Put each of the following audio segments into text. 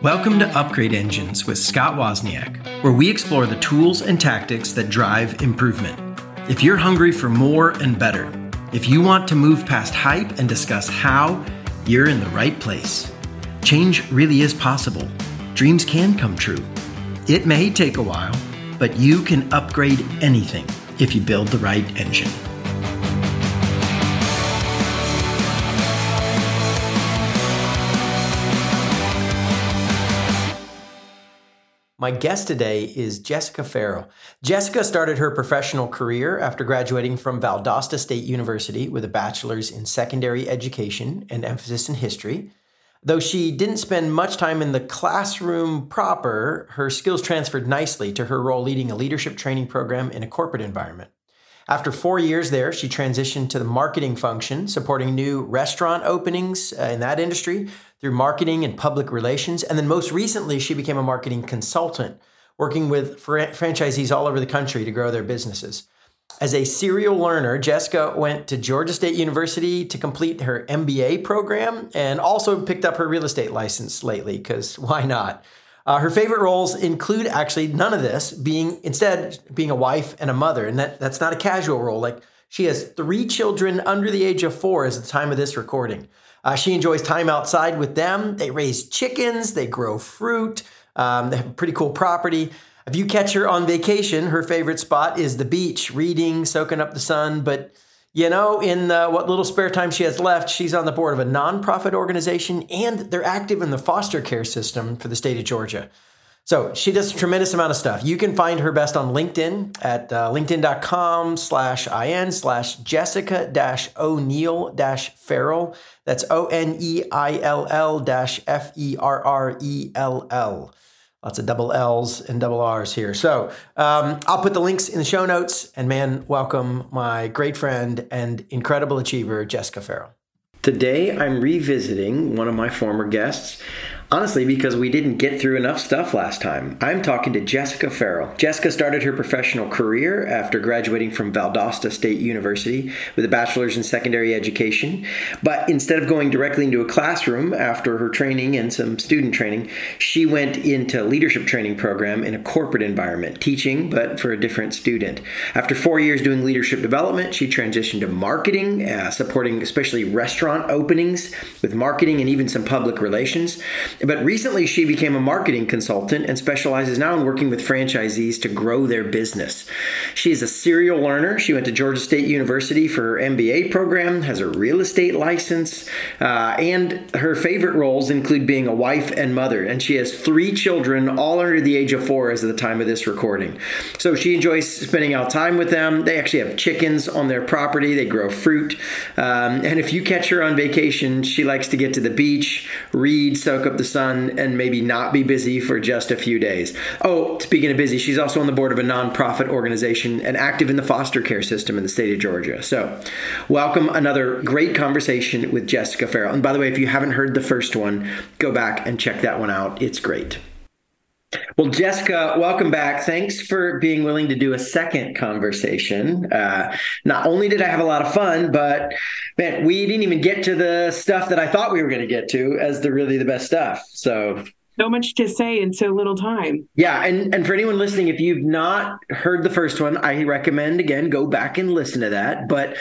Welcome to Upgrade Engines with Scott Wozniak, where we explore the tools and tactics that drive improvement. If you're hungry for more and better, if you want to move past hype and discuss how, you're in the right place. Change really is possible. Dreams can come true. It may take a while, but you can upgrade anything if you build the right engine. My guest today is Jessica Ferrell. Jessica started her professional career after graduating from Valdosta State University with a bachelor's in secondary education and emphasis in history. Though she didn't spend much time in the classroom proper, her skills transferred nicely to her role leading a leadership training program in a corporate environment. After four years there, she transitioned to the marketing function, supporting new restaurant openings uh, in that industry through marketing and public relations. And then most recently, she became a marketing consultant, working with fr- franchisees all over the country to grow their businesses. As a serial learner, Jessica went to Georgia State University to complete her MBA program and also picked up her real estate license lately, because why not? Uh, her favorite roles include actually none of this, being instead being a wife and a mother. And that, that's not a casual role. Like she has three children under the age of four as the time of this recording. Uh, she enjoys time outside with them. They raise chickens, they grow fruit, um, they have a pretty cool property. If you catch her on vacation, her favorite spot is the beach, reading, soaking up the sun. But you know, in what little spare time she has left, she's on the board of a nonprofit organization and they're active in the foster care system for the state of Georgia. So she does a tremendous amount of stuff. You can find her best on LinkedIn at uh, linkedin.com slash in slash Jessica dash O'Neill dash Ferrell. That's O N E I L L dash F E R R E L L. Lots of double L's and double R's here. So um, I'll put the links in the show notes. And man, welcome my great friend and incredible achiever, Jessica Ferrell. Today, I'm revisiting one of my former guests. Honestly, because we didn't get through enough stuff last time. I'm talking to Jessica Ferrell. Jessica started her professional career after graduating from Valdosta State University with a bachelor's in secondary education. But instead of going directly into a classroom after her training and some student training, she went into a leadership training program in a corporate environment, teaching but for a different student. After four years doing leadership development, she transitioned to marketing, uh, supporting especially restaurant openings with marketing and even some public relations. But recently, she became a marketing consultant and specializes now in working with franchisees to grow their business. She is a serial learner. She went to Georgia State University for her MBA program, has a real estate license, uh, and her favorite roles include being a wife and mother. And she has three children, all under the age of four as of the time of this recording. So she enjoys spending out time with them. They actually have chickens on their property, they grow fruit. Um, and if you catch her on vacation, she likes to get to the beach, read, soak up the sun and maybe not be busy for just a few days. Oh, speaking of busy, she's also on the board of a nonprofit organization and active in the foster care system in the state of Georgia. So, welcome another great conversation with Jessica Ferrell. And by the way, if you haven't heard the first one, go back and check that one out. It's great. Well, Jessica, welcome back. Thanks for being willing to do a second conversation. Uh, not only did I have a lot of fun, but man, we didn't even get to the stuff that I thought we were going to get to as the really the best stuff. So so much to say in so little time. Yeah, and and for anyone listening, if you've not heard the first one, I recommend again go back and listen to that. But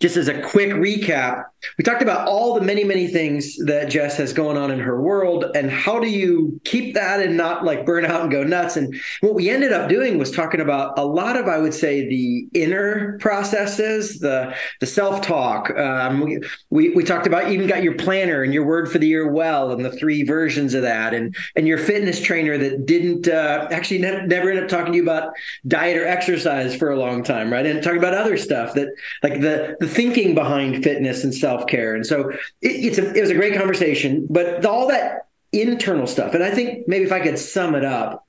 just as a quick recap, we talked about all the many, many things that Jess has going on in her world and how do you keep that and not like burn out and go nuts. And what we ended up doing was talking about a lot of, I would say, the inner processes, the the self-talk. Um, we, we, we talked about even got your planner and your word for the year well and the three versions of that and and your fitness trainer that didn't uh, actually ne- never end up talking to you about diet or exercise for a long time, right? And talking about other stuff that like the, the thinking behind fitness and self care. And so it, it's a, it was a great conversation, but all that internal stuff. And I think maybe if I could sum it up,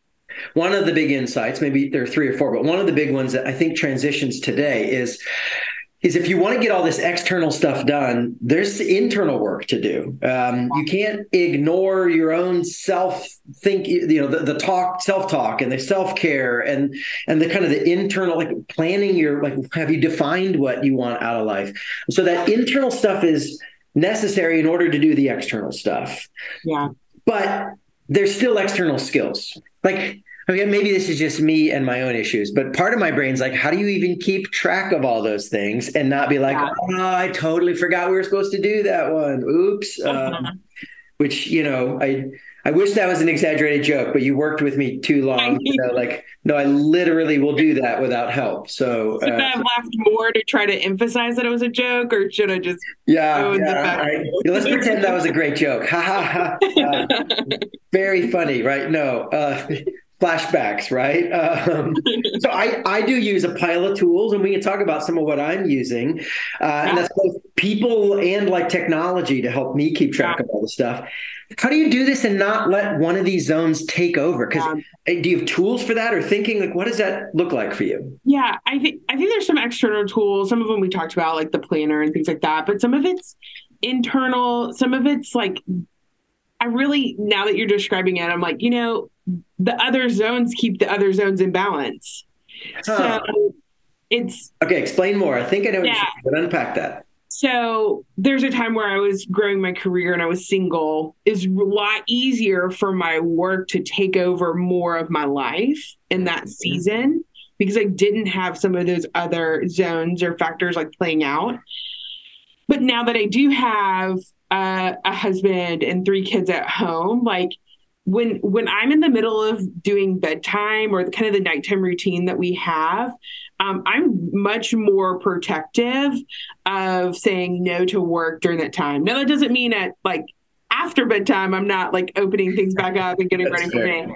one of the big insights, maybe there are three or four, but one of the big ones that I think transitions today is is if you want to get all this external stuff done, there's internal work to do. Um, you can't ignore your own self think, you know, the, the talk, self talk, and the self care, and and the kind of the internal like planning your like have you defined what you want out of life? So that internal stuff is necessary in order to do the external stuff. Yeah. but there's still external skills. Like, okay, maybe this is just me and my own issues, but part of my brain's like, how do you even keep track of all those things and not be like, yeah. oh, I totally forgot we were supposed to do that one. Oops. Um, which, you know, I, I wish that was an exaggerated joke, but you worked with me too long. You know, like, no, I literally will do that without help. So should uh, I have laughed more to try to emphasize that it was a joke, or should I just yeah? yeah. Let's pretend that was a great joke. Ha ha ha! Uh, very funny, right? No. Uh, flashbacks, right? Um, so I, I do use a pile of tools, and we can talk about some of what I'm using, uh, and that's both people and like technology to help me keep track yeah. of all the stuff. How do you do this and not let one of these zones take over? Because yeah. do you have tools for that, or thinking like what does that look like for you? Yeah, I think I think there's some external tools. Some of them we talked about, like the planner and things like that, but some of it's internal. Some of it's like I really now that you're describing it, I'm like, you know, the other zones keep the other zones in balance. Huh. So it's okay. Explain more. I think I know. Yeah. But unpack that. So there's a time where I was growing my career and I was single. It's a lot easier for my work to take over more of my life in that mm-hmm. season because I didn't have some of those other zones or factors like playing out. But now that I do have uh, a husband and three kids at home, like when when I'm in the middle of doing bedtime or the kind of the nighttime routine that we have, um, I'm much more protective of saying no to work during that time. Now that doesn't mean at like after bedtime, I'm not like opening things back up and getting ready for bed.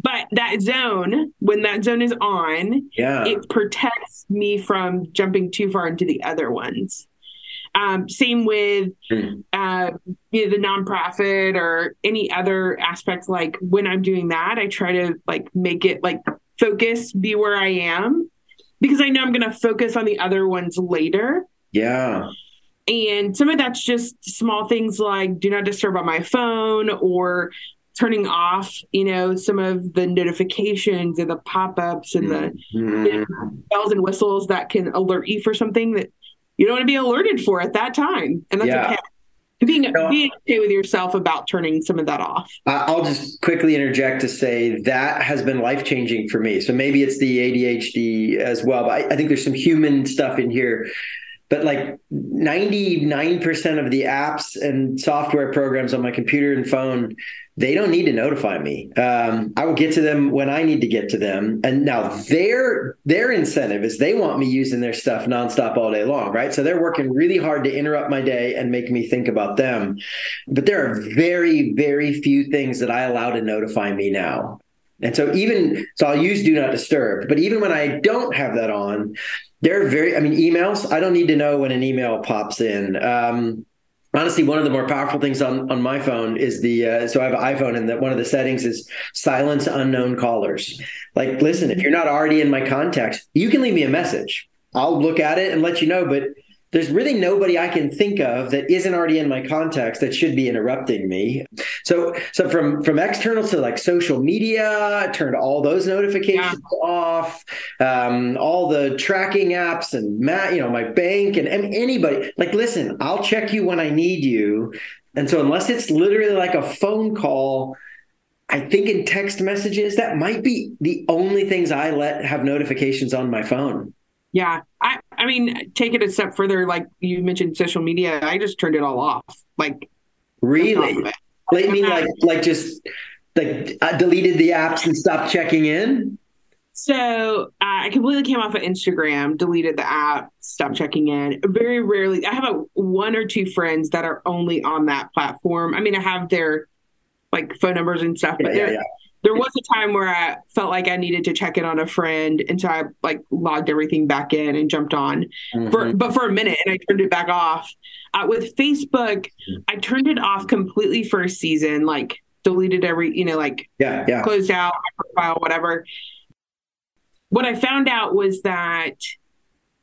But that zone, when that zone is on, yeah. it protects me from jumping too far into the other ones. Um, same with hmm. uh, you know, the nonprofit or any other aspect. Like when I'm doing that, I try to like make it like focus, be where I am, because I know I'm going to focus on the other ones later. Yeah. And some of that's just small things like do not disturb on my phone or turning off, you know, some of the notifications and the pop-ups and the, mm-hmm. the bells and whistles that can alert you for something that you don't want to be alerted for at that time. And that's yeah. okay. Being, no, being okay with yourself about turning some of that off. I'll just quickly interject to say that has been life changing for me. So maybe it's the ADHD as well, but I, I think there's some human stuff in here but like 99% of the apps and software programs on my computer and phone they don't need to notify me. Um, i will get to them when i need to get to them. And now their their incentive is they want me using their stuff nonstop all day long right? So they're working really hard to interrupt my day and make me think about them. But there are very very few things that i allow to notify me now. And so even so I'll use do not disturb, but even when I don't have that on, they're very I mean emails, I don't need to know when an email pops in. Um, honestly one of the more powerful things on, on my phone is the uh, so i have an iphone and that one of the settings is silence unknown callers like listen if you're not already in my contacts you can leave me a message i'll look at it and let you know but there's really nobody I can think of that isn't already in my contacts that should be interrupting me. So, so from from external to like social media, turned all those notifications yeah. off, um, all the tracking apps and Matt, you know, my bank and, and anybody. Like, listen, I'll check you when I need you. And so, unless it's literally like a phone call, I think in text messages, that might be the only things I let have notifications on my phone. Yeah. I, I mean, take it a step further. Like you mentioned social media. I just turned it all off. Like, really? I mean, like, like just like I deleted the apps and stopped checking in. So uh, I completely came off of Instagram, deleted the app, stopped checking in. Very rarely, I have a one or two friends that are only on that platform. I mean, I have their like phone numbers and stuff, but yeah, yeah, yeah there was a time where I felt like I needed to check in on a friend, and so I like logged everything back in and jumped on mm-hmm. for, but for a minute, and I turned it back off. Uh, with Facebook, I turned it off completely for a season, like deleted every, you know, like yeah, yeah, closed out my profile, whatever. What I found out was that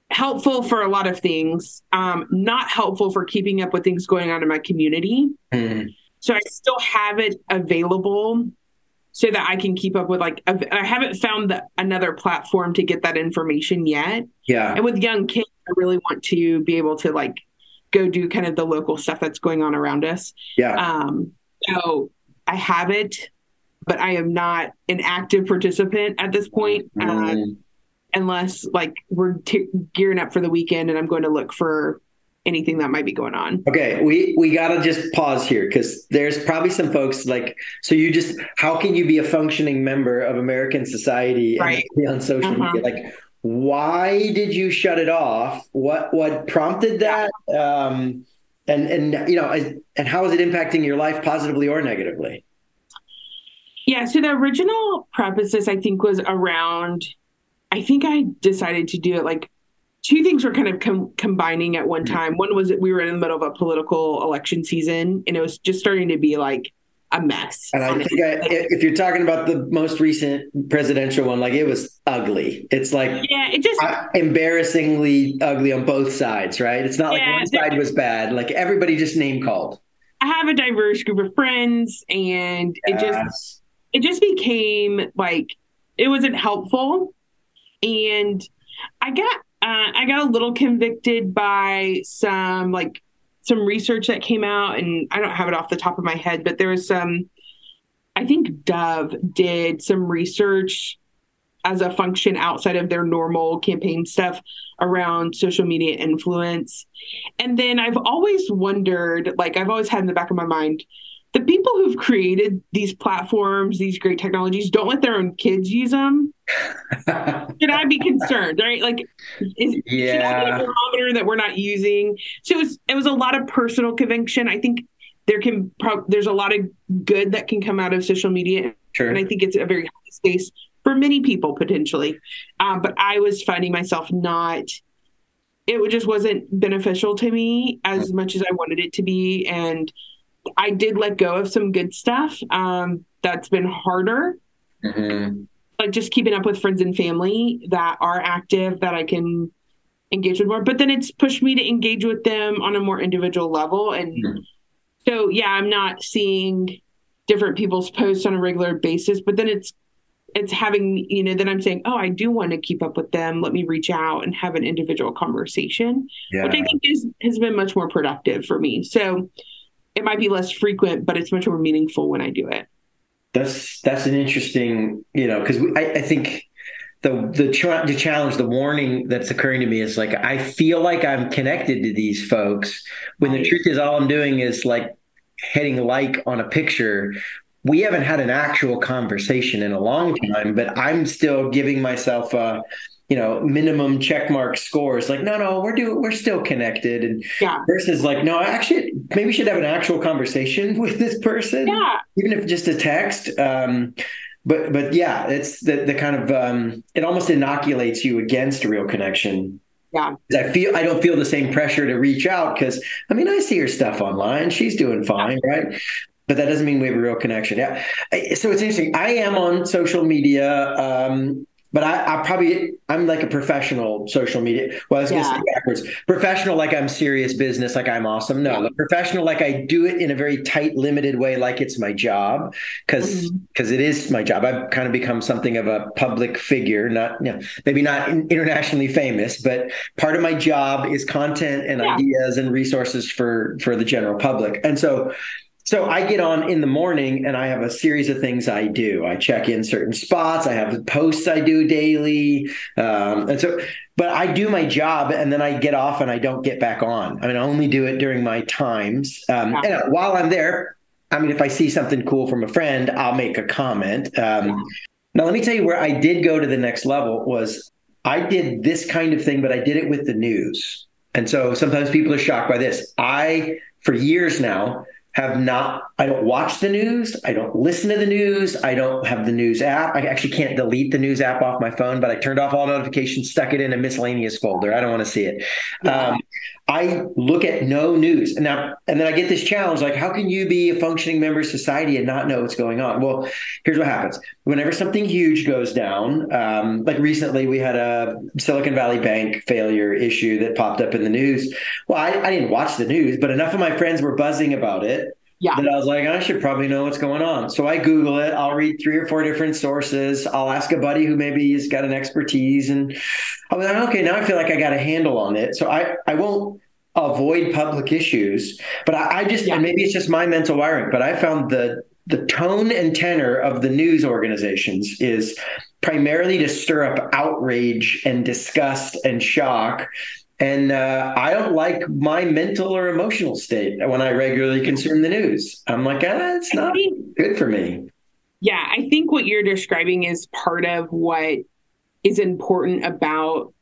helpful for a lot of things, um, not helpful for keeping up with things going on in my community. Mm-hmm. So I still have it available so that I can keep up with like I haven't found the, another platform to get that information yet. Yeah. And with young kids, I really want to be able to like go do kind of the local stuff that's going on around us. Yeah. Um so I have it, but I am not an active participant at this point. Uh. Uh, unless like we're t- gearing up for the weekend and I'm going to look for anything that might be going on. Okay, we we got to just pause here cuz there's probably some folks like so you just how can you be a functioning member of American society right. and be on social uh-huh. media like why did you shut it off? What what prompted that? Um and and you know and how is it impacting your life positively or negatively? Yeah, so the original preface I think was around I think I decided to do it like two things were kind of com- combining at one mm-hmm. time. One was that we were in the middle of a political election season, and it was just starting to be like a mess. And I think I, if you're talking about the most recent presidential one, like it was ugly. It's like yeah, it just embarrassingly ugly on both sides, right? It's not yeah, like one side was bad. Like everybody just name called. I have a diverse group of friends, and yes. it just it just became like it wasn't helpful, and I got uh, I got a little convicted by some like some research that came out, and I don't have it off the top of my head, but there was some. I think Dove did some research as a function outside of their normal campaign stuff around social media influence. And then I've always wondered, like, I've always had in the back of my mind, the people who've created these platforms, these great technologies, don't let their own kids use them. should I be concerned? Right? Like, is, yeah. should I be a barometer that we're not using? So it was, it was a lot of personal conviction. I think there can pro- there's a lot of good that can come out of social media, sure. and I think it's a very high space for many people potentially. Um, but I was finding myself not. It just wasn't beneficial to me as much as I wanted it to be, and I did let go of some good stuff. Um, that's been harder. Mm-hmm. Like just keeping up with friends and family that are active that I can engage with more. But then it's pushed me to engage with them on a more individual level. And mm-hmm. so, yeah, I'm not seeing different people's posts on a regular basis, but then it's it's having you know then i'm saying oh i do want to keep up with them let me reach out and have an individual conversation yeah. which i think is has been much more productive for me so it might be less frequent, but it's much more meaningful when I do it. That's that's an interesting, you know, because I, I think the the, tra- the challenge, the warning that's occurring to me is like I feel like I'm connected to these folks when the truth is all I'm doing is like hitting like on a picture. We haven't had an actual conversation in a long time, but I'm still giving myself a you know minimum check mark scores like no no we're doing we're still connected and yeah. versus like no I actually maybe we should have an actual conversation with this person yeah even if just a text um but but yeah it's the the kind of um it almost inoculates you against real connection yeah. I feel I don't feel the same pressure to reach out because I mean I see her stuff online. She's doing fine, yeah. right? But that doesn't mean we have a real connection. Yeah. So it's interesting. I am on social media. Um, but I, I, probably I'm like a professional social media. Well, I was yeah. gonna say backwards. Professional, like I'm serious business, like I'm awesome. No, yeah. professional, like I do it in a very tight, limited way, like it's my job, because because mm-hmm. my job. I've kind of become something of a public figure, not you know, maybe not internationally famous, but part of my job is content and yeah. ideas and resources for for the general public. And so so I get on in the morning and I have a series of things I do. I check in certain spots. I have posts I do daily. Um, and so, but I do my job and then I get off and I don't get back on. I mean, I only do it during my times. Um, and while I'm there, I mean, if I see something cool from a friend, I'll make a comment. Um, now, let me tell you where I did go to the next level was I did this kind of thing, but I did it with the news. And so sometimes people are shocked by this. I, for years now, have not I don't watch the news, I don't listen to the news, I don't have the news app. I actually can't delete the news app off my phone, but I turned off all notifications, stuck it in a miscellaneous folder. I don't want to see it. Yeah. Um, I look at no news. Now and then I get this challenge like how can you be a functioning member of society and not know what's going on? Well, here's what happens. Whenever something huge goes down, um, like recently we had a Silicon Valley Bank failure issue that popped up in the news. Well, I, I didn't watch the news, but enough of my friends were buzzing about it yeah. That I was like, I should probably know what's going on. So I Google it. I'll read three or four different sources. I'll ask a buddy who maybe has got an expertise, and I'll be like, okay, now I feel like I got a handle on it. So I I won't avoid public issues, but I, I just yeah. and maybe it's just my mental wiring, but I found the the tone and tenor of the news organizations is primarily to stir up outrage and disgust and shock and uh, I don't like my mental or emotional state when I regularly consume the news. I'm like, ah, it's not think, good for me. Yeah, I think what you're describing is part of what is important about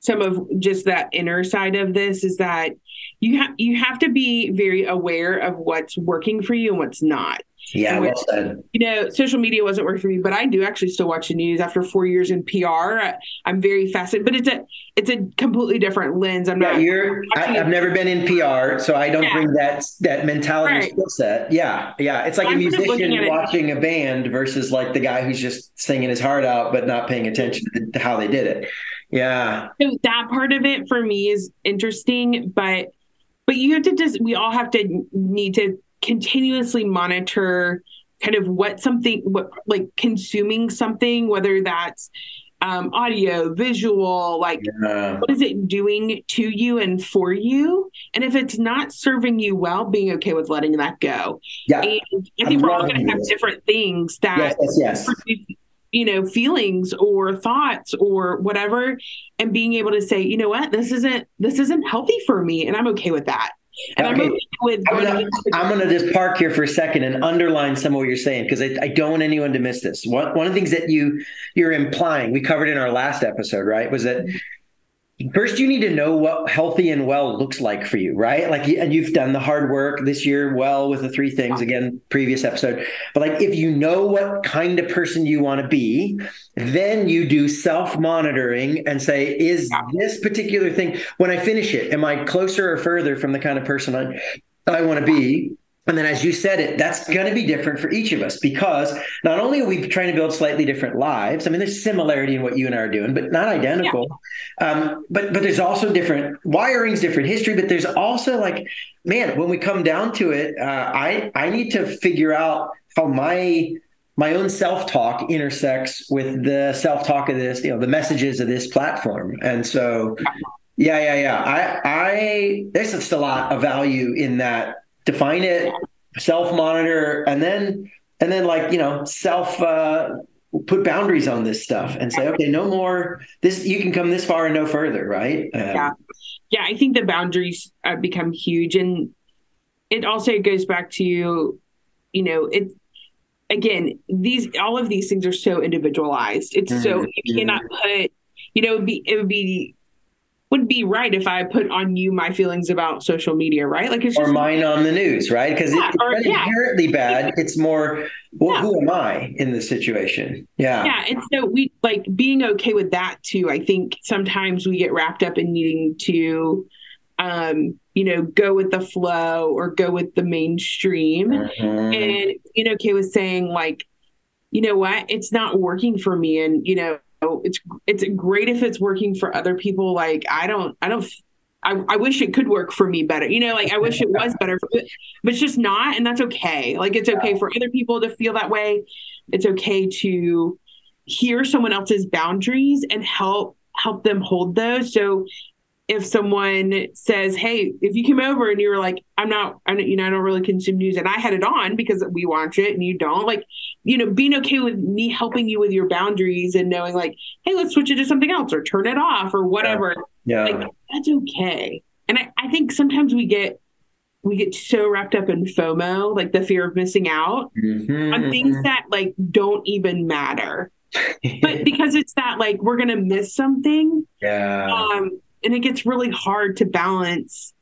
some of just that inner side of this is that you have you have to be very aware of what's working for you and what's not. Yeah, well said. You know, social media wasn't working for me, but I do actually still watch the news after four years in PR. I'm very fascinated, but it's a it's a completely different lens. I'm yeah, not. You're. I, have never been in PR, so I don't yeah. bring that that mentality right. skill set. Yeah, yeah. It's like I'm a musician watching a band versus like the guy who's just singing his heart out but not paying attention to how they did it. Yeah. So that part of it for me is interesting, but but you have to just we all have to need to continuously monitor kind of what something what like consuming something whether that's um, audio visual like yeah. what is it doing to you and for you? And if it's not serving you well being okay with letting that go. Yeah. And i think I'm we're all going to have different things that yes, yes, yes. you know feelings or thoughts or whatever and being able to say you know what? This isn't this isn't healthy for me and i'm okay with that and okay. I'm, with I'm, gonna, I'm gonna just park here for a second and underline some of what you're saying because I, I, don't want anyone to miss this. One one of the things that you you're implying, we covered in our last episode, right, was that First, you need to know what healthy and well looks like for you, right? Like, and you've done the hard work this year well with the three things again, previous episode. But like, if you know what kind of person you want to be, then you do self monitoring and say, is this particular thing, when I finish it, am I closer or further from the kind of person I, I want to be? And then, as you said it, that's going to be different for each of us because not only are we trying to build slightly different lives. I mean, there's similarity in what you and I are doing, but not identical. Yeah. Um, but but there's also different wirings, different history. But there's also like, man, when we come down to it, uh, I I need to figure out how my my own self talk intersects with the self talk of this, you know, the messages of this platform. And so, yeah, yeah, yeah. I I there's just a lot of value in that define it, self monitor, and then and then like you know self uh, put boundaries on this stuff and say okay no more. This you can come this far and no further right? Um, yeah. Yeah i think the boundaries uh, become huge and it also goes back to you know it again these all of these things are so individualized. It's mm-hmm. so you cannot put you know it would be it would be would be right if I put on you my feelings about social media, right? Like it's or mine on the news, right? Because yeah, it's or, yeah. inherently bad. It's more, well, yeah. who am I in this situation? Yeah, yeah. And so we like being okay with that too. I think sometimes we get wrapped up in needing to, um, you know, go with the flow or go with the mainstream, mm-hmm. and being okay with saying like, you know what, it's not working for me, and you know it's it's great if it's working for other people. Like I don't I don't I, I wish it could work for me better. You know, like I wish it was better, for, but it's just not, and that's okay. Like it's okay for other people to feel that way. It's okay to hear someone else's boundaries and help help them hold those. So if someone says, "Hey, if you came over and you were like, I'm not, I don't, you know, I don't really consume news," and I had it on because we watch it and you don't, like, you know, being okay with me helping you with your boundaries and knowing, like, hey, let's switch it to something else or turn it off or whatever. Yeah, yeah. like that's okay. And I, I think sometimes we get we get so wrapped up in FOMO, like the fear of missing out mm-hmm. on things that like don't even matter. but because it's that like we're gonna miss something. Yeah. Um, and it gets really hard to balance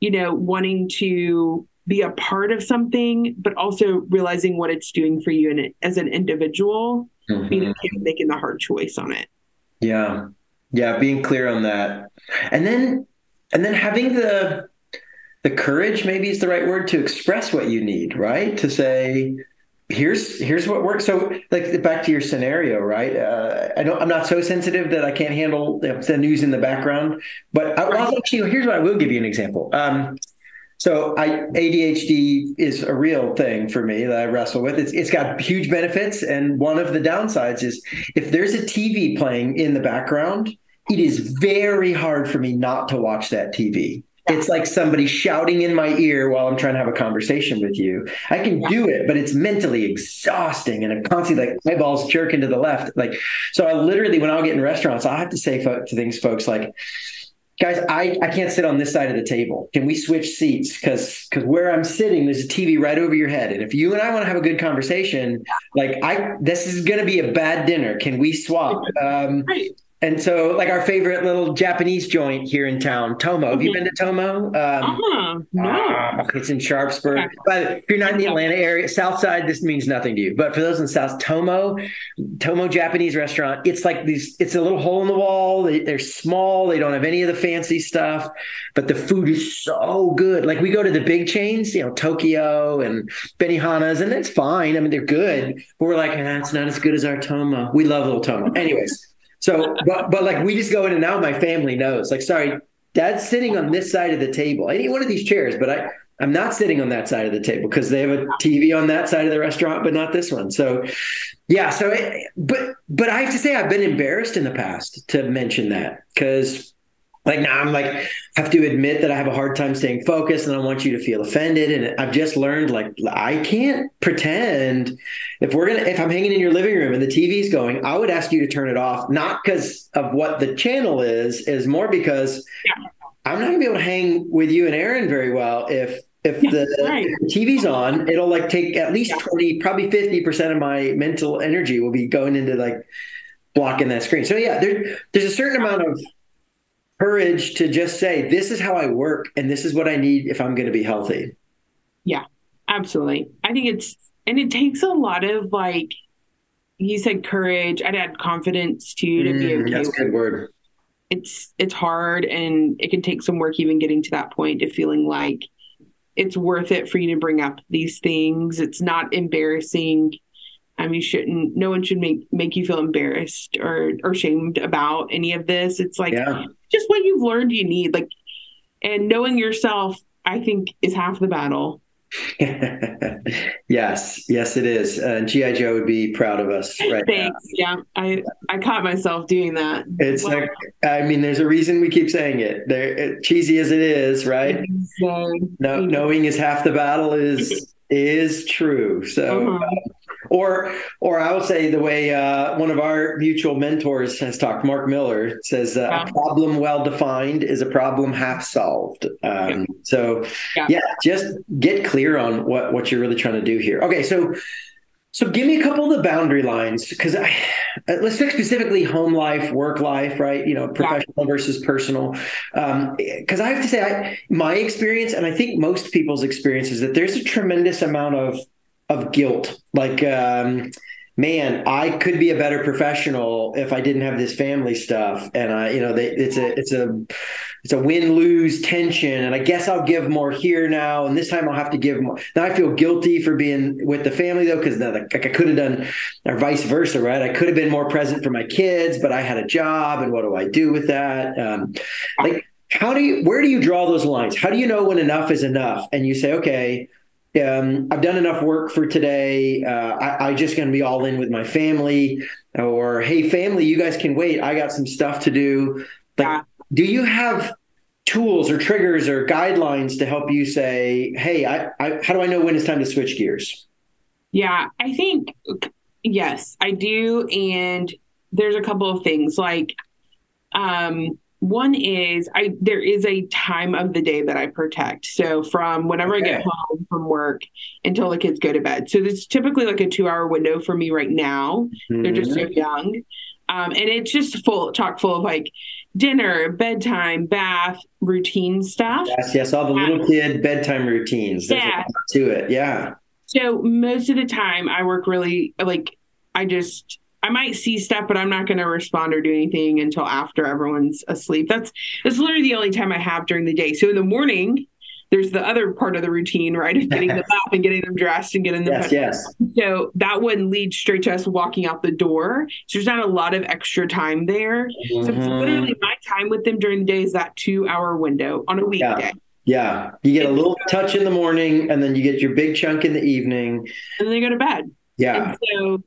you know wanting to be a part of something but also realizing what it's doing for you and as an individual mm-hmm. being making the hard choice on it. Yeah. Yeah being clear on that. And then and then having the the courage maybe is the right word to express what you need right? To say here's here's what works. So, like back to your scenario, right? Uh, I don't. I'm not so sensitive that I can't handle the news in the background. But I, actually, here's what I will give you an example. Um, so, I ADHD is a real thing for me that I wrestle with. It's it's got huge benefits, and one of the downsides is if there's a TV playing in the background, it is very hard for me not to watch that TV it's like somebody shouting in my ear while I'm trying to have a conversation with you. I can yeah. do it, but it's mentally exhausting and I'm constantly like eyeballs jerking to the left. Like, so I literally, when I'll get in restaurants, I have to say to things, folks, like, guys, I, I can't sit on this side of the table. Can we switch seats? Because because where I'm sitting, there's a TV right over your head. And if you and I want to have a good conversation, like I this is gonna be a bad dinner. Can we swap? Um, right. And so, like our favorite little Japanese joint here in town, Tomo. Have you mm-hmm. been to Tomo? Um, uh-huh. No. Uh, it's in Sharpsburg. Okay. But if you're not in the Atlanta area, South Side, this means nothing to you. But for those in South, Tomo, Tomo Japanese restaurant. It's like these. It's a little hole in the wall. They, they're small. They don't have any of the fancy stuff, but the food is so good. Like we go to the big chains, you know, Tokyo and Benihana's, and it's fine. I mean, they're good. But we're like, ah, it's not as good as our Tomo. We love little Tomo. Anyways. So, but but like we just go in and now my family knows. Like, sorry, dad's sitting on this side of the table. Any one of these chairs, but I I'm not sitting on that side of the table because they have a TV on that side of the restaurant, but not this one. So, yeah. So, it, but but I have to say I've been embarrassed in the past to mention that because like now I'm like have to admit that I have a hard time staying focused and I want you to feel offended. And I've just learned like I can't pretend if we're gonna if I'm hanging in your living room and the TV's going, I would ask you to turn it off, not because of what the channel is, is more because I'm not gonna be able to hang with you and Aaron very well if if the, right. if the, TV's on, it'll like take at least 20, probably 50% of my mental energy will be going into like blocking that screen. So yeah, there, there's a certain amount of courage to just say, this is how I work and this is what I need if I'm going to be healthy. Yeah, absolutely. I think it's, and it takes a lot of like, you said courage. I'd add confidence too to mm, be okay. That's a good word. It's it's hard and it can take some work even getting to that point of feeling like it's worth it for you to bring up these things. It's not embarrassing. Um, you shouldn't. No one should make make you feel embarrassed or or shamed about any of this. It's like yeah just what you've learned you need like and knowing yourself i think is half the battle. Yes yes it is and uh, gi joe would be proud of us right thanks now. yeah i i caught myself doing that. It's like i mean there's a reason we keep saying it. There it, cheesy as it is right? So, no, knowing is half the battle is is true so uh-huh. Or, or I would say the way uh, one of our mutual mentors has talked, Mark Miller says, uh, yeah. "A problem well defined is a problem half solved." Um, yeah. So, yeah. yeah, just get clear on what what you're really trying to do here. Okay, so so give me a couple of the boundary lines because I uh, let's take specifically home life, work life, right? You know, professional yeah. versus personal. Because um, I have to say, I, my experience, and I think most people's experience, is that there's a tremendous amount of of guilt. Like, um, man, I could be a better professional if I didn't have this family stuff. And I, you know, they, it's a, it's a, it's a win lose tension. And I guess I'll give more here now. And this time I'll have to give more. Now I feel guilty for being with the family though, because like I could have done, or vice versa, right? I could have been more present for my kids, but I had a job, and what do I do with that? Um, like, how do you? Where do you draw those lines? How do you know when enough is enough? And you say, okay, um, I've done enough work for today. Uh, I, I just going to be all in with my family, or hey, family, you guys can wait. I got some stuff to do. Like, do you have tools or triggers or guidelines to help you say, hey, I, I, how do I know when it's time to switch gears? Yeah, I think yes, I do, and there's a couple of things like um one is I there is a time of the day that I protect. So from whenever okay. I get home from work until the kids go to bed. So it's typically like a two hour window for me right now. Mm-hmm. They're just so mm-hmm. young. Um, and it's just full chock full of like dinner, bedtime, bath, routine stuff. Yes, yes, all the little kid bedtime routines. There's yeah. to it. Yeah. So most of the time I work really like I just I might see stuff, but I'm not going to respond or do anything until after everyone's asleep. That's that's literally the only time I have during the day. So in the morning, there's the other part of the routine, right? Of getting them up and getting them dressed and getting them. Yes, yes. So that one leads straight to us walking out the door. So there's not a lot of extra time there. Mm-hmm. So it's literally my time with them during the day is that two hour window on a weekday. Yeah. Yeah, you get a little touch in the morning, and then you get your big chunk in the evening, and then they go to bed. Yeah. And so,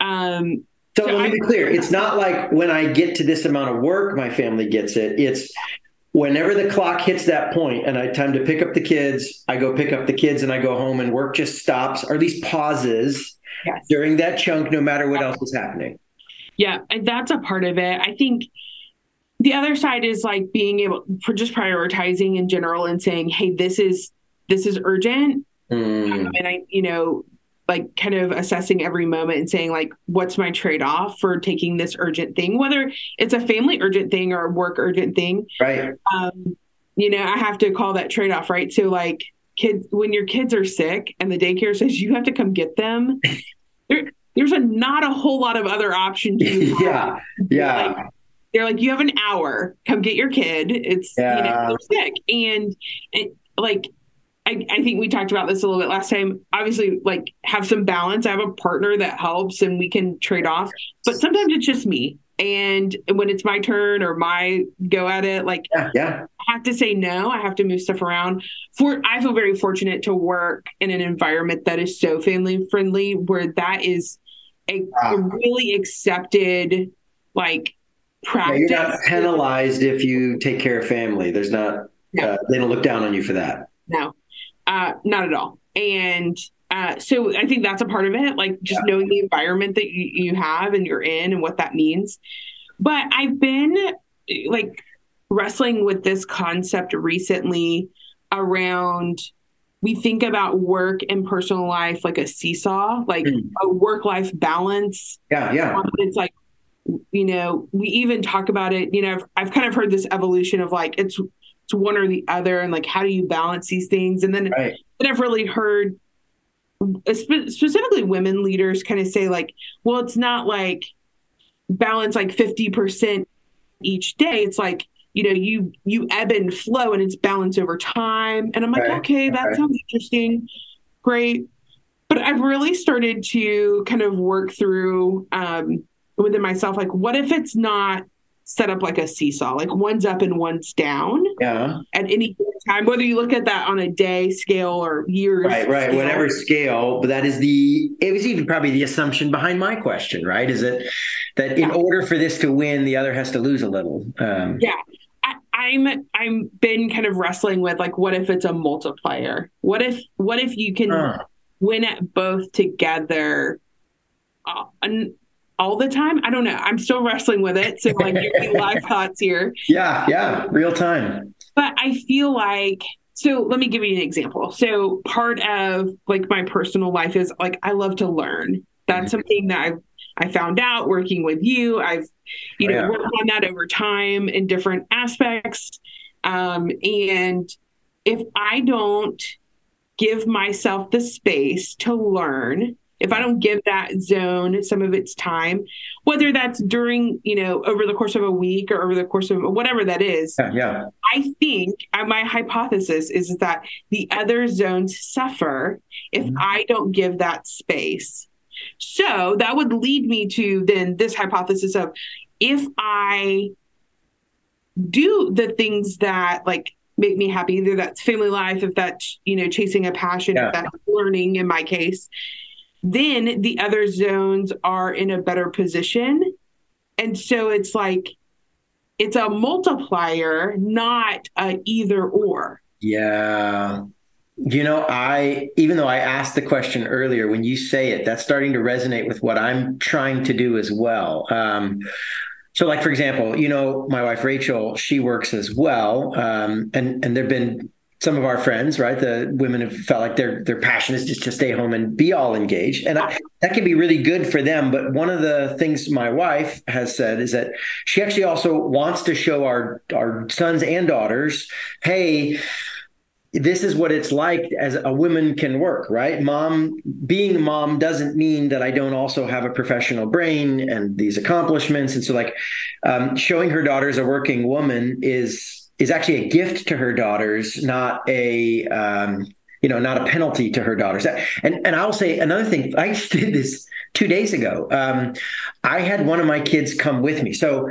um, so, so let me be clear. It's not like when I get to this amount of work, my family gets it. It's whenever the clock hits that point and I time to pick up the kids, I go pick up the kids and I go home and work just stops or at least pauses yes. during that chunk, no matter what else is happening. Yeah, and that's a part of it. I think the other side is like being able for just prioritizing in general and saying, hey, this is this is urgent. Mm. Um, and I, you know, like kind of assessing every moment and saying like what's my trade-off for taking this urgent thing whether it's a family urgent thing or a work urgent thing. Right. Um, you know i have to call that trade-off right? So like kids when your kids are sick and the daycare says you have to come get them there, there's a not a whole lot of other options yeah. yeah. Like, they're like you have an hour. Come get your kid. It's yeah. you know they're sick. And, and like I, I, think we talked about this a little bit last time. Obviously, like have some balance. I have a partner that helps and we can trade off. But sometimes it's just me. And when it's my turn or my go at it, like yeah, yeah. I have to say no. I have to move stuff around. For I feel very fortunate to work in an environment that is so family friendly, where that is a, wow. a really accepted like practice. Yeah, you're not penalized if you take care of family. There's not. No. Uh, they don't look down on you for that. No, uh, not at all. And uh, so I think that's a part of it, like just yeah. knowing the environment that you, you have and you're in and what that means. But I've been like wrestling with this concept recently around we think about work and personal life like a seesaw, like mm. a work life balance. Yeah, yeah. Um, it's like, you know, we even talk about it. You know, I've, I've kind of heard this evolution of like it's to one or the other and like how do you balance these things and then right. and i've really heard specifically women leaders kind of say like well it's not like balance like 50% each day it's like you know you you ebb and flow and it's balance over time and i'm like right. okay that right. sounds interesting great but i've really started to kind of work through um within myself like what if it's not set up like a seesaw, like one's up and one's down. Yeah. At any time, whether you look at that on a day scale or years. Right, right, scale. whatever scale. But that is the, it was even probably the assumption behind my question, right? Is it that in order for this to win, the other has to lose a little? Um, yeah. I'm I'm been kind of wrestling with like what if it's a multiplier? What if what if you can uh. win at both together? Uh, all the time. I don't know. I'm still wrestling with it. So like give me live thoughts here. Yeah, yeah, real time. But I feel like so let me give you an example. So part of like my personal life is like I love to learn. That's mm-hmm. something that I've I found out working with you. I've you know oh, yeah. worked on that over time in different aspects. Um, and if I don't give myself the space to learn if I don't give that zone some of its time, whether that's during, you know, over the course of a week or over the course of whatever that is, yeah, yeah. I think uh, my hypothesis is that the other zones suffer if mm-hmm. I don't give that space. So that would lead me to then this hypothesis of if I do the things that like make me happy either that's family life if that's you know chasing a passion yeah. if that's learning in my case then the other zones are in a better position. And so it's like, it's a multiplier, not a either or. Yeah. You know, I, even though I asked the question earlier, when you say it, that's starting to resonate with what I'm trying to do as well. Um, so, like for example, you know, my wife Rachel, she works as well, um, and and there've been some of our friends, right? The women have felt like their their passion is just to stay home and be all engaged, and I, that can be really good for them. But one of the things my wife has said is that she actually also wants to show our our sons and daughters, hey. This is what it's like as a woman can work, right? Mom, being a mom doesn't mean that I don't also have a professional brain and these accomplishments. And so, like, um, showing her daughter's a working woman is is actually a gift to her daughters, not a um, you know not a penalty to her daughters. And and I'll say another thing. I did this two days ago. Um, I had one of my kids come with me. So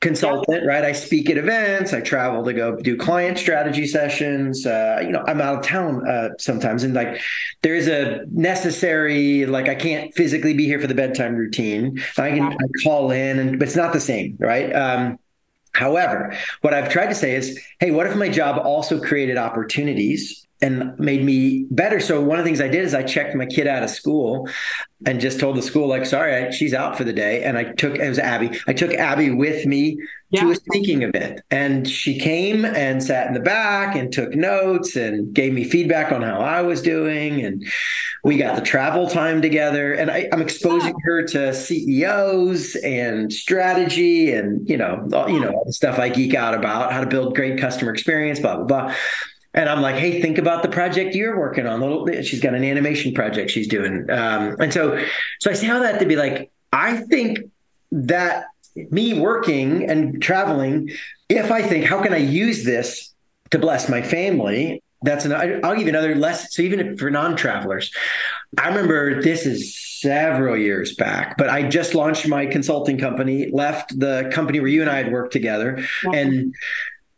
consultant, right? I speak at events. I travel to go do client strategy sessions. Uh, you know, I'm out of town uh, sometimes, and like there's a necessary like I can't physically be here for the bedtime routine. I can I call in, and but it's not the same, right? Um, However, what I've tried to say is, hey, what if my job also created opportunities and made me better. So one of the things I did is I checked my kid out of school and just told the school like, sorry, I, she's out for the day. And I took it was Abby. I took Abby with me yeah. to a speaking event, and she came and sat in the back and took notes and gave me feedback on how I was doing. And we got the travel time together. And I, am exposing her to CEOs and strategy and you know all, you know all the stuff I geek out about, how to build great customer experience, blah blah blah. And I'm like, hey, think about the project you're working on. Little, she's got an animation project she's doing, um, and so, so I say all that to be like, I think that me working and traveling, if I think, how can I use this to bless my family? That's an. I'll give you another lesson. So even for non-travelers, I remember this is several years back, but I just launched my consulting company, left the company where you and I had worked together, and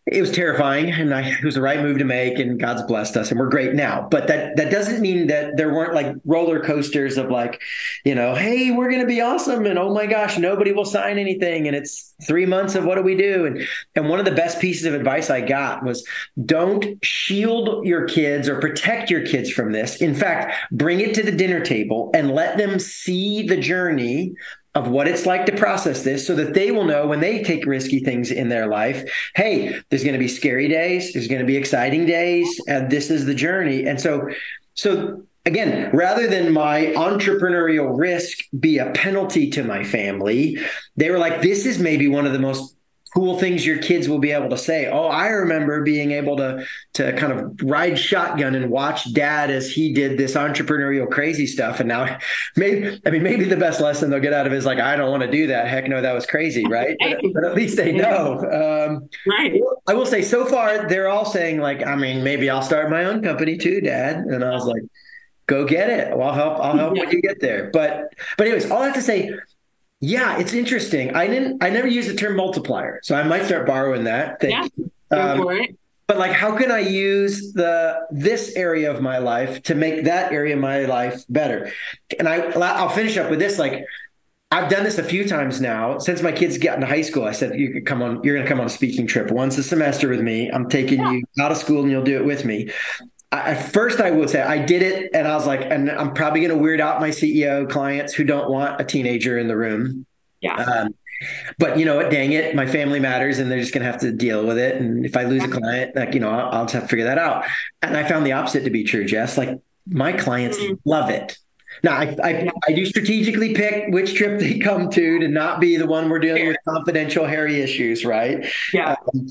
it was terrifying and I, it was the right move to make and god's blessed us and we're great now. But that that doesn't mean that there weren't like roller coasters of like you know hey we're going to be awesome and oh my gosh nobody will sign anything and it's three months of what do we do? And and one of the best pieces of advice i got was don't shield your kids or protect your kids from this. In fact bring it to the dinner table and let them see the journey of what it's like to process this so that they will know when they take risky things in their life hey there's going to be scary days there's going to be exciting days and this is the journey. And so so again rather than my entrepreneurial risk be a penalty to my family they were like this is maybe one of the most cool things your kids will be able to say. Oh, I remember being able to to kind of ride shotgun and watch dad as he did this entrepreneurial crazy stuff. And now maybe I mean maybe the best lesson they'll get out of it is like, I don't want to do that. Heck no, that was crazy, right? but, but, at least they know. Um, right. I will say so far they're all saying, like, I mean, maybe I'll start my own company too, Dad. And I was like, go get it. I'll help, I'll help yeah. when you get there. But but anyways, all I have to say yeah, it's interesting. I didn't. I never used the term multiplier, so I might start borrowing that. Thank yeah, you. Um, for it. But like, how can I use the this area of my life to make that area of my life better? And I, I'll finish up with this. Like, I've done this a few times now since my kids got into high school. I said, "You could come on. You're going to come on a speaking trip once a semester with me. I'm taking yeah. you out of school, and you'll do it with me." At first I will say I did it and I was like, and I'm probably going to weird out my CEO clients who don't want a teenager in the room. Yeah. Um, but you know what? Dang it, my family matters, and they're just going to have to deal with it. And if I lose a client, like you know, I'll, I'll, just have to figure that out. And I found the opposite to be true, Jess. Like my clients mm-hmm. love it. Now I, I, I do strategically pick which trip they come to to not be the one we're dealing with confidential hairy issues, right? Yeah. Um,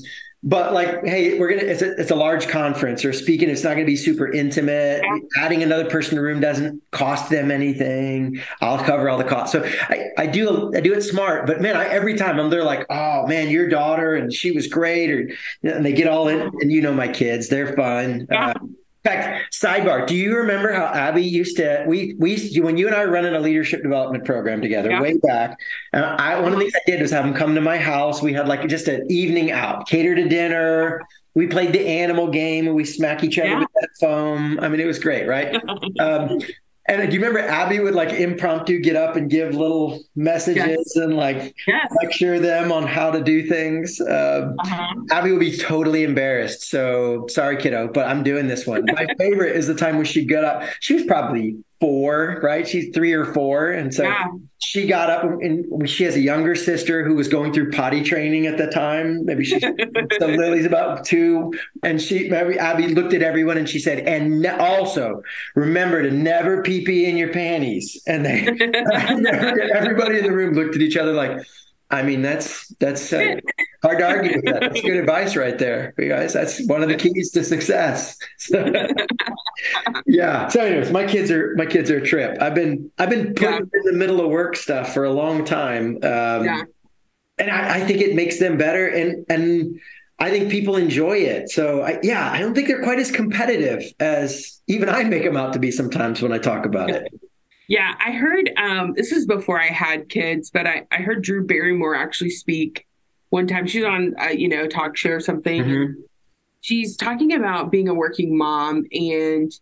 but like hey we're gonna it's a, it's a large conference. Or speaking. It's not gonna be super intimate. Adding another person in the room doesn't cost them anything. I'll cover all the costs. So i, I do i do it smart. But man I, every time i'm there like oh man your daughter and she was great or and they get all in and you know my kids. They're fun. Yeah. uh, in fact, sidebar, do you remember how Abby used to we we when you and I were running a leadership development program together yeah. way back? And I one of the things I did was have them come to my house. We had like just an evening out, cater to dinner. We played the animal game and we smack each other yeah. with that foam. I mean, it was great, right? um, and do you remember Abby would like impromptu get up and give little messages yes. and like yes. lecture them on how to do things? Uh, uh-huh. Abby would be totally embarrassed. So sorry, kiddo, but I'm doing this one. My favorite is the time when she got up. She was probably four, right? She's three or four. And so yeah. she got up and she has a younger sister who was going through potty training at the time. Maybe she's so Lily's about two. And she, maybe Abby looked at everyone and she said, and ne- also remember to never pee pee in your panties. And they, everybody in the room looked at each other like, I mean, that's that's uh, hard to argue with that. That's good advice right there, you guys. That's one of the keys to success. So, yeah. So, anyways, my kids are my kids are a trip. I've been I've been put yeah. in the middle of work stuff for a long time, um, yeah. and I, I think it makes them better, and and I think people enjoy it. So, I, yeah, I don't think they're quite as competitive as even I make them out to be sometimes when I talk about it. Yeah, I heard um, this is before I had kids, but I, I heard Drew Barrymore actually speak one time. She's on, uh, you know, talk show or something. Mm-hmm. She's talking about being a working mom, and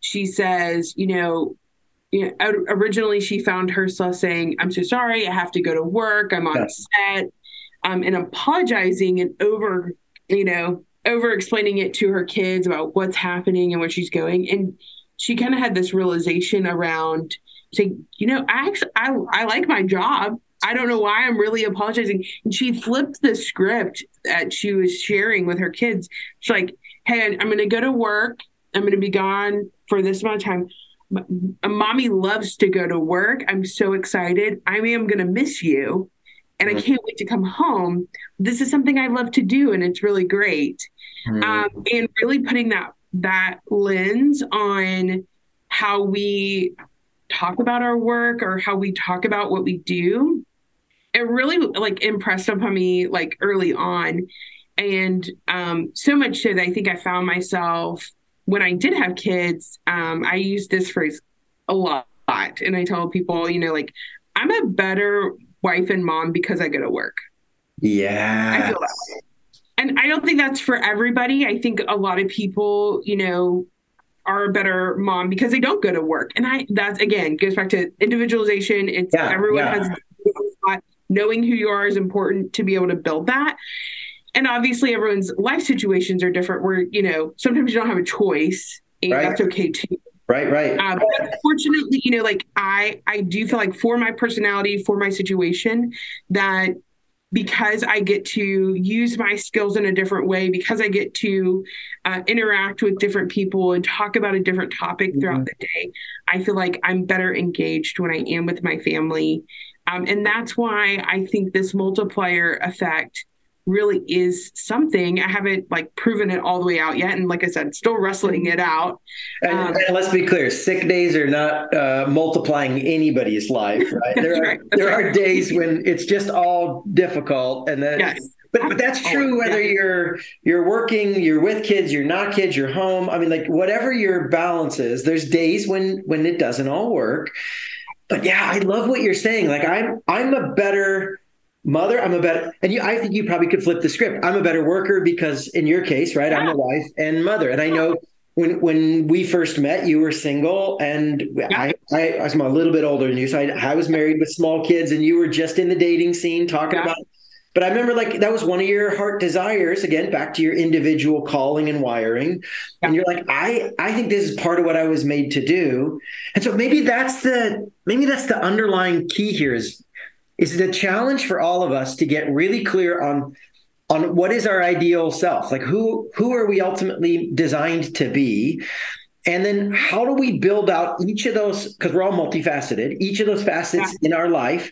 she says, you know, you know, originally she found herself saying, "I'm so sorry, I have to go to work. I'm on set." um, and apologizing and over, you know, over explaining it to her kids about what's happening and where she's going. And she kind of had this realization around saying, you know, I actually I, I like my job. I don't know why I'm really apologizing. And she flipped the script that she was sharing with her kids. She's like, hey, I'm going to go to work. I'm going to be gone for this amount of time. Mommy loves to go to work. I'm so excited. I am going to miss you. And I mm-hmm. can't wait to come home. This is something I love to do, and it's really great. Mm-hmm. Um, and really putting that that lens on how we talk about our work or how we talk about what we do it really like impressed upon me like early on. And um so much so that i think i found myself when i did have kids um i use this phrase a lot. And i tell people you know like i'm a better wife and mom because i go to work. Yeah i feel that way and I don't think that's for everybody. I think a lot of people, you know, are a better mom because they don't go to work. And I that's again goes back to individualization. It's yeah, everyone yeah. has knowing who you are is important to be able to build that. And obviously everyone's life situations are different where, you know, sometimes you don't have a choice and right. that's okay too. Right, right. Um, fortunately, you know, like I, I do feel like for my personality, for my situation, that because I get to use my skills in a different way, because I get to uh, interact with different people and talk about a different topic mm-hmm. throughout the day, I feel like I'm better engaged when I am with my family. Um, and that's why I think this multiplier effect really is something. I haven't like proven it all the way out yet, and like I said, still wrestling it out. And, um, and let's be clear: sick days are not uh, multiplying anybody's life. Right? There are right, there right. are days when it's just all difficult, and then. Yes. But, but that's true whether you're you're working, you're with kids, you're not kids, you're home. I mean, like whatever your balance is, there's days when when it doesn't all work. But yeah, I love what you're saying. Like I'm I'm a better mother i'm a better and you i think you probably could flip the script i'm a better worker because in your case right yeah. i'm a wife and mother and i know when when we first met you were single and yeah. I, I, I was a little bit older than you so I, I, was married with small kids and you were just in the dating scene talking yeah. about but i remember like that was one of your heart desires again back to your individual calling and wiring and you're like i i think this is part of what i was made to do and so maybe that's the maybe that's the underlying key here is is it a challenge for all of us to get really clear on on what is our ideal self like who who are we ultimately designed to be and then how do we build out each of those because we're all multifaceted each of those facets yeah. in our life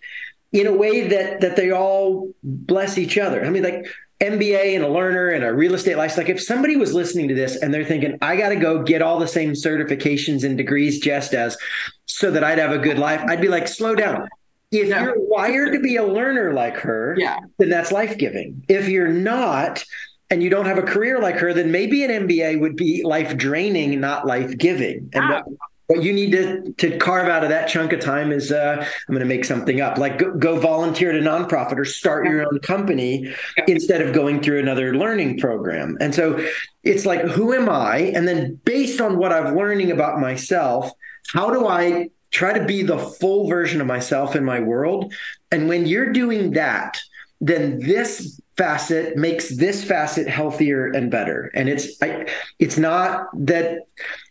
in a way that that they all bless each other i mean like MBA and a learner and a real estate license. Like if somebody was listening to this and they're thinking, I got to go get all the same certifications and degrees just as so that I'd have a good life, I'd be like, slow down if you're wired to be a learner like her, yeah. then that's life giving. If you're not, and you don't have a career like her, then maybe an MBA would be life draining, not life giving. And what, what, you need to to carve out of that chunk of time is uh, I'm going to make something up, like go, go, volunteer at a nonprofit or start your own company instead of going through another learning program. And so it's like, who am I? And then based on what I'm learning about myself, how do I try to be the full version of myself in my world. And when you're doing that, then this facet makes this facet healthier and better. And it's I, it's not that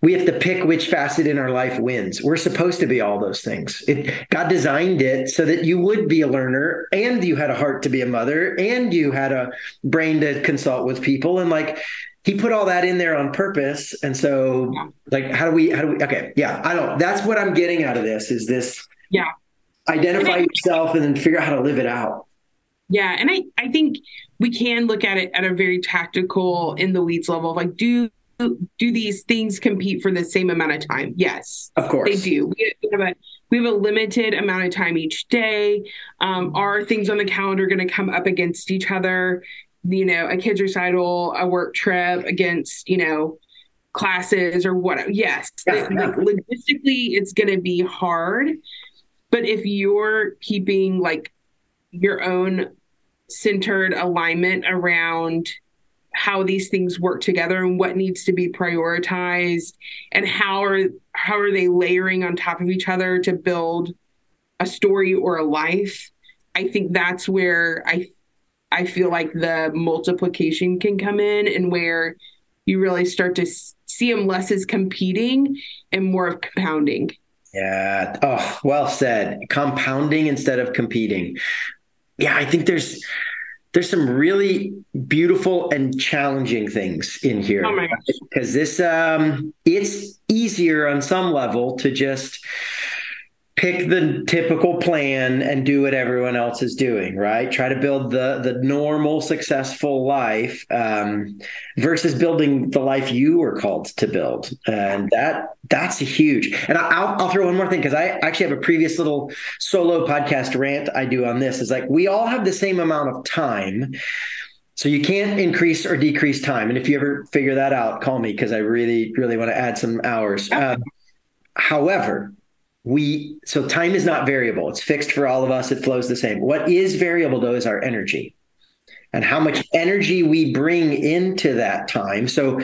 we have to pick which facet in our life wins. We're supposed to be all those things. It, God designed it so that you would be a learner and you had a heart to be a mother and you had a brain to consult with people and like he put all that in there on purpose. And so like how do we how do we okay yeah i don't that's what i'm getting out of this is this yeah. identify yourself and then figure out how to live it out. Yeah. And i i think we can look at it at a very tactical in the weeds level like do do these things compete for the same amount of time? Yes. Of course. They do. We have a we have a limited amount of time each day. Um, are things on the calendar going to come up against each other you know, a kids recital, a work trip against, you know, classes or what. Yes, yeah, yeah. like logistically, it's going to be hard. But if you're keeping like your own centered alignment around how these things work together and what needs to be prioritized and how are how are they layering on top of each other to build a story or a life i think that's where i I feel like the multiplication can come in and where you really start to see them less as competing and more of compounding. Yeah. Oh, well said. Compounding instead of competing. Yeah, I think there's there's some really beautiful and challenging things in here. Oh. Because this um it's easier on some level to just pick the typical plan and do what everyone else is doing right? Try to build the the normal successful life um, versus building the life you were called to build. And that that's huge. And i'll, I'll throw one more thing because i actually have a previous little solo podcast rant i do on this is like we all have the same amount of time. So you can't increase or decrease time. And if you ever figure that out call me because i really really want to add some hours. Um, however we so time is not variable. It's fixed for all of us. It flows the same. What is variable though is our energy and how much energy we bring into that time. So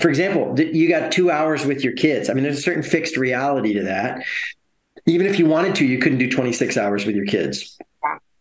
for example you got two hours with your kids. I mean there's a certain fixed reality to that. Even if you wanted to you couldn't do 26 hours with your kids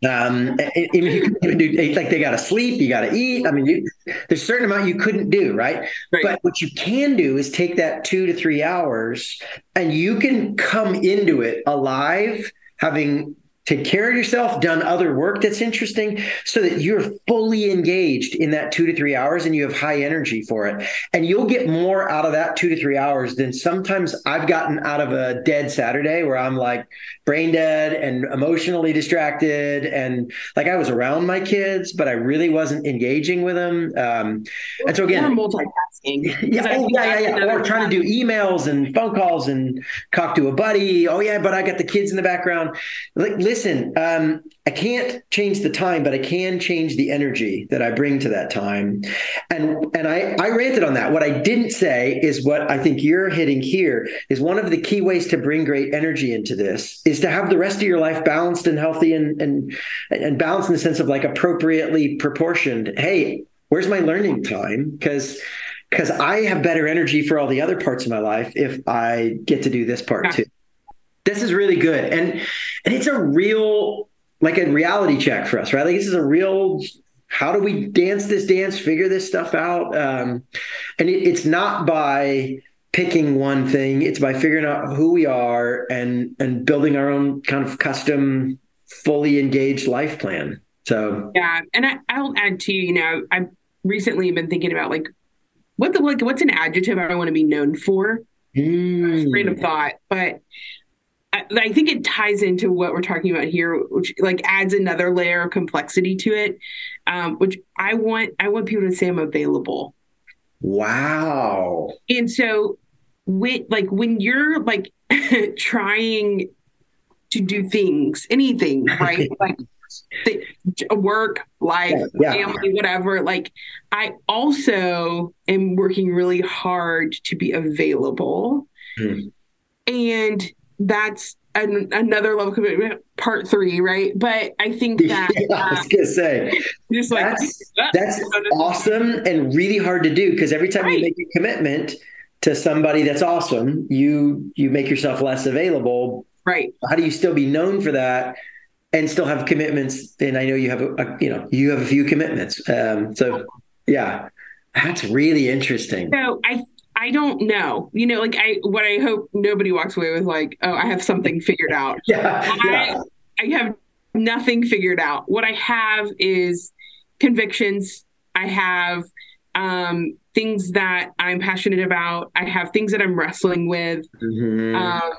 um, you can do like they got to sleep, you got to eat. I mean, you, there's a certain amount you couldn't do, right? right? But what you can do is take that two to three hours, and you can come into it alive, having take care of yourself, done other work that's interesting, so that you're fully engaged in that two to three hours and you have high energy for it. And you'll get more out of that two to three hours than sometimes I've gotten out of a dead Saturday where I'm like brain dead and emotionally distracted. And like I was around my kids, but I really wasn't engaging with them. Um, and so again, multitasking. Yeah, oh, yeah, yeah, yeah. Or trying to do emails and phone calls and talk to a buddy. Oh, yeah, but I got the kids in the background. Like, listen, um, I can't change the time, but I can change the energy that I bring to that time. And and I, I ranted on that. What I didn't say is what I think you're hitting here is one of the key ways to bring great energy into this is to have the rest of your life balanced and healthy and and and balanced in the sense of like appropriately proportioned. Hey, where's my learning time? Because because I have better energy for all the other parts of my life if I get to do this part too. This is really good. And and it's a real like a reality check for us, right? Like this is a real how do we dance this dance, figure this stuff out? Um, and it, it's not by picking one thing; it's by figuring out who we are and and building our own kind of custom, fully engaged life plan. So yeah, and I, I'll add to you know I've recently been thinking about like what the like what's an adjective I want to be known for. Mm. Train of thought, but I, think it ties into what we're talking about here, which like adds another layer of complexity to it. Um, which I want, I want people to say I'm available. Wow. And so, when like when you're like trying to do things, anything, right? like work, life, yeah, yeah. family, whatever. Like, I also am working really hard to be available. Hmm. And that's an, another level of commitment, part three, right? But I think that yeah, I was gonna say just like that's, that's awesome and really hard to do because every time right. you make a commitment to somebody that's awesome, you you make yourself less available. Right. How do you still be known for that? And still have commitments, and I know you have a, a you know you have a few commitments. Um, so yeah, that's really interesting. So I I don't know. You know, like I what I hope nobody walks away with like, oh, I have something figured out. yeah, yeah. I, I have nothing figured out. What I have is convictions. I have um, things that I'm passionate about. I have things that I'm wrestling with. Mm-hmm. Um,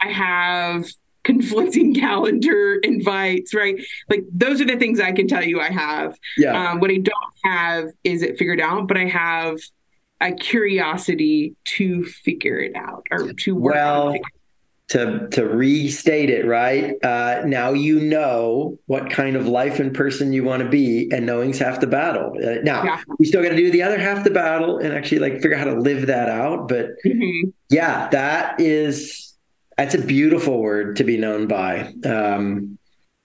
I have conflicting calendar invites, right? Like those are the things I can tell you I have. Yeah. Um, what I don't have is it figured out, but I have a curiosity to figure it out or to work well, to to restate it right uh, now you know what kind of life and person you want to be and knowing's half the battle uh, now yeah. you still got to do the other half the battle and actually like figure out how to live that out but mm-hmm. yeah that is that's a beautiful word to be known by um,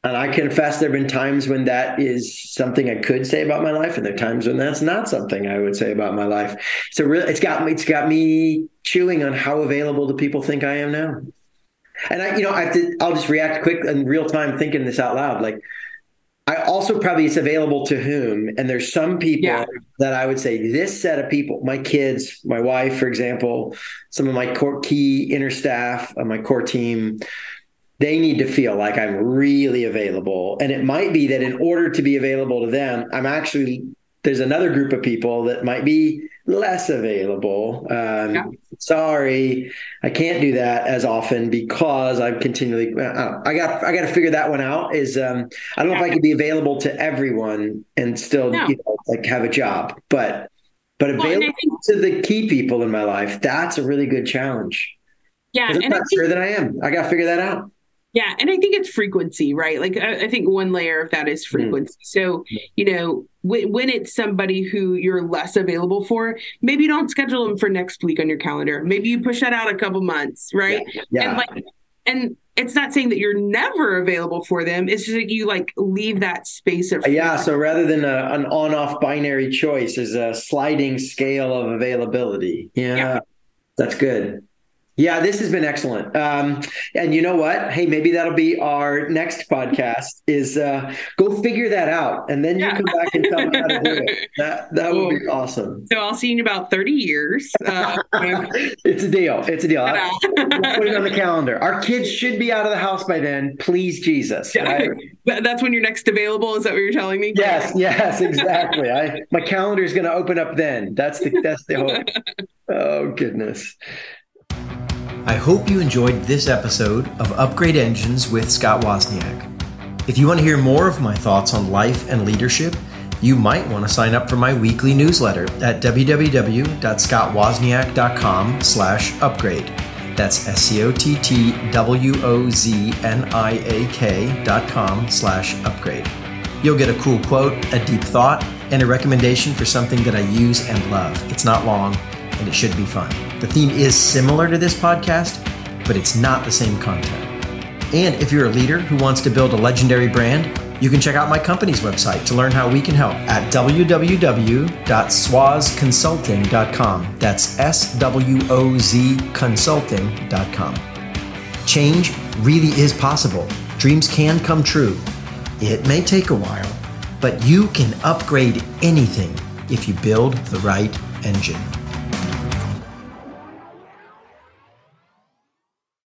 and I confess there have been times when that is something I could say about my life, and there are times when that's not something I would say about my life. So really, it's got me, it's got me chewing on how available do people think I am now. And I, you know, I have to, I'll just react quick in real time, thinking this out loud. Like, I also probably it's available to whom. And there's some people yeah. that I would say this set of people, my kids, my wife, for example, some of my core key inner staff, uh, my core team, they need to feel like I'm really available. And it might be that in order to be available to them, I'm actually there's another group of people that might be less available. Um, yeah. Sorry, I can't do that as often because I'm continually. Uh, I got I got to figure that one out. Is um, I don't know if I could be available to everyone and still no. you know, like have a job, but but available well, think, to the key people in my life. That's a really good challenge. Yeah, I'm not sure that I am. I got to figure that out. Yeah, and I think it's frequency, right? Like I, I think one layer of that is hmm. frequency. Mm. So you know when, when it's somebody who you're less available for, maybe you don't schedule them for next week on your calendar. Maybe you push that out a couple months, right? Yeah. yeah. And like, and it's not saying that you're never available for them. It's just that you like leave that space of yeah. So rather than a, an on-off binary choice, is a sliding scale of availability. Yeah, yeah. that's good. Yeah, this has been excellent. Um, and you know what? Hey, maybe that'll be our next podcast. Is uh, go figure that out, and then you yeah. come back and tell me how to do it. That that would be awesome. So I'll see you in about thirty years. Uh, it's a deal. It's a deal. I'll, put it on the calendar. Our kids should be out of the house by then. Please, Jesus. Yeah. Right? That's when you're next available. Is that what you're telling me? Yes. Yes. Exactly. I my calendar is going to open up then. That's the that's the hope. Oh goodness. I hope you enjoyed this episode of Upgrade Engines with Scott Wozniak. If you want to hear more of my thoughts on life and leadership, you might want to sign up for my weekly newsletter at www.scottwozniak.com slash upgrade. That's S-C-O-T-T-W-O-Z-N-I-A-K dot com slash upgrade. You'll get a cool quote, a deep thought, and a recommendation for something that I use and love. It's not long and it should be fun. The theme is similar to this podcast, but it's not the same content. And if you're a leader who wants to build a legendary brand, you can check out my company's website to learn how we can help at www.swozconsulting.com. That's S W O Z consulting.com. Change really is possible. Dreams can come true. It may take a while, but you can upgrade anything if you build the right engine.